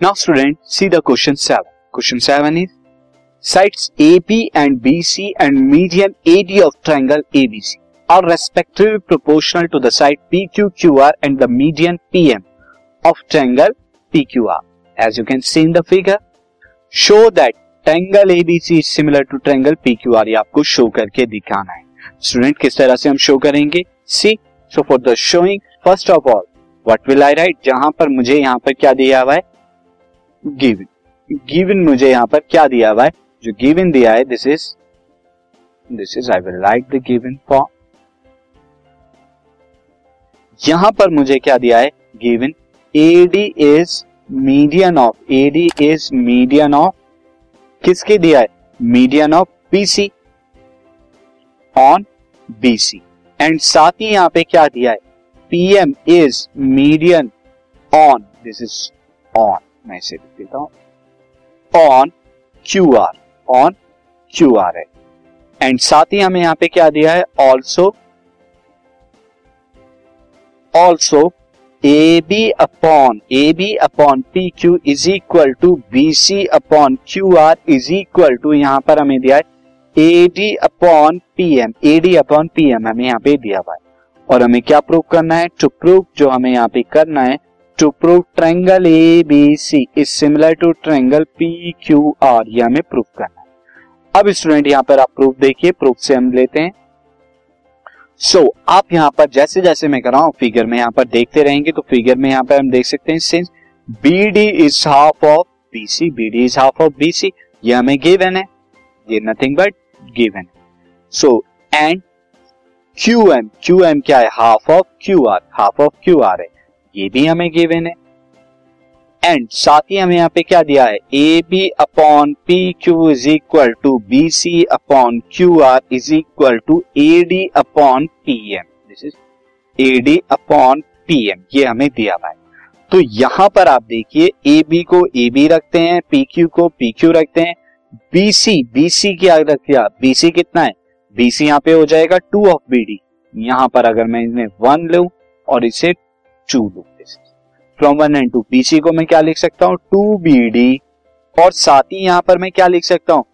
Now student, see the question 7. Question 7 is sides AB and BC and median AD of triangle ABC are respectively proportional to the side PQQR and the median PM of triangle PQR. As you can see in the figure, show that triangle ABC is similar to triangle PQR. ये आपको show करके दिखाना है student किस तरह से हम show करेंगे see so for the showing first of all what will I write जहाँ पर मुझे यहाँ पर क्या दिया हुआ है गिवन गिवन मुझे यहाँ पर क्या दिया हुआ है? जो गिवन दिया है this is this is I will write the given form यहाँ पर मुझे क्या दिया है? Given. AD is median of AD is median of किसके दिया है? Median of BC on BC and साथ ही यहाँ पे क्या दिया है? PM is median on this is on मैं इसे लिख देता हूँ। On Q R on Q R है। एंड साथ ही हमें यहाँ पे क्या दिया है? Also also A B upon A B upon P Q is equal to B C upon Q R is equal to यहाँ पर हमें दिया है A D upon P M A D upon P M हमें यहाँ पे दिया हुआ है। और हमें क्या प्रूव करना है? टू प्रूव जो हमें यहाँ पे करना है to prove triangle A B C is similar to triangle P Q R ये हमें प्रूव करना है। अब स्टूडेंट यहाँ पर आप प्रूफ देखिए प्रूफ से हम लेते हैं। सो so, आप यहाँ पर जैसे जैसे मैं कर रहा हूँ फिगर में यहाँ पर देखते रहेंगे तो फिगर में यहाँ पर हम देख सकते हैं since B D is half of B C B D is half of B C ये हमें गिवन है। ये nothing but given so and Q M Q M क्या है? Half of Q R half of Q R है। ये भी हमें गिवन है। एंड साथ ही हमें यहाँ पे क्या दिया है? A B upon P Q is equal to B C upon Q R is equal to A D upon P M this is A D upon P M ये हमें दिया हुआ है। तो यहाँ पर आप देखिए ए बी को ए बी रखते हैं पी क्यू को पी क्यू रखते हैं। बी सी बी सी क्या रख दिया बी सी कितना है? बी सी यहाँ पे हो जाएगा टू ऑफ़ बी डी यहाँ पर अगर मैं इन्हें वन लू और इसे टू लू from one and two BC को मैं क्या लिख सकता हूँ? टू बी डी और साथ ही यहाँ पर मैं क्या लिख सकता हूँ?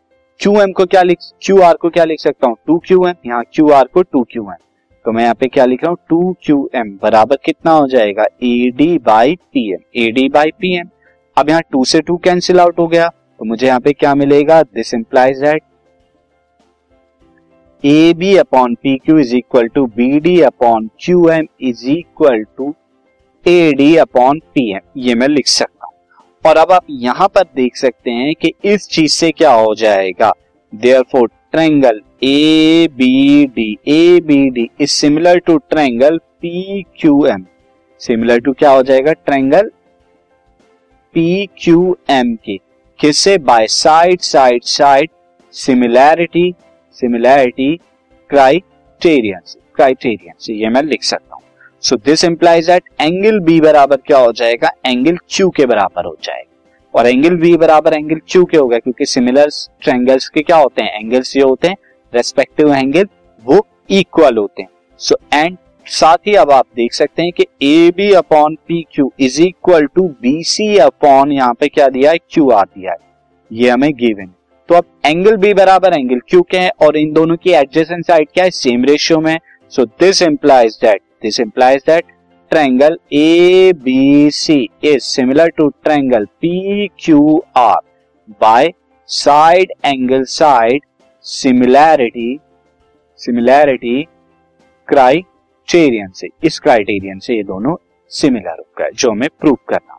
क्यू एम को क्या लिख क्यू आर को क्या लिख सकता हूँ? टू क्यू एम यहाँ क्यू आर को टू क्यू एम तो मैं यहाँ पे क्या लिख रहा हूँ? टू क्यू एम बराबर कितना हो जाएगा? A D by P M A D by P M अब यहाँ टू से टू कैंसिल आउट हो गया। तो मुझे यहाँ पे क्या मिलेगा? This implies that A B upon P Q is equal to B D upon Q M is equal to A D upon P M ये मैं लिख सकता हूँ। और अब आप यहाँ पर देख सकते हैं कि इस चीज़ से क्या हो जाएगा। Therefore triangle A B D A B D is similar to triangle P Q M similar to क्या हो जाएगा? ट्रैंगल पी क्यू एम के। किससे? By side side side similarity similarity criterion criterion से। ये मैं लिख सकता हूँ। So this implies that angle B बराबर क्या हो जाएगा? एंगल क्यू के बराबर हो जाएगा। और एंगल बी बराबर एंगल क्यू के होगा क्योंकि सिमिलर ट्रायंगल्स के क्या होते हैं? एंगल्स जो होते हैं रेस्पेक्टिव एंगल वो इक्वल होते हैं। सो so, एंड साथ ही अब आप देख सकते हैं कि A B upon P Q is equal to B C upon यहाँ पे क्या दिया है? क्यू आर दिया है। ये हमें गिवन तो अब एंगल बी बराबर एंगल क्यू के हैं? और इन दोनों की एडजेसेंट साइड क्या है? सेम रेशियो में so this implies that this implies that triangle A B C is similar to triangle P Q R by side angle side similarity similarity criterion से। इस क्राइटेरियन से ये दोनों सिमिलर होगा जो हमें प्रूव करना।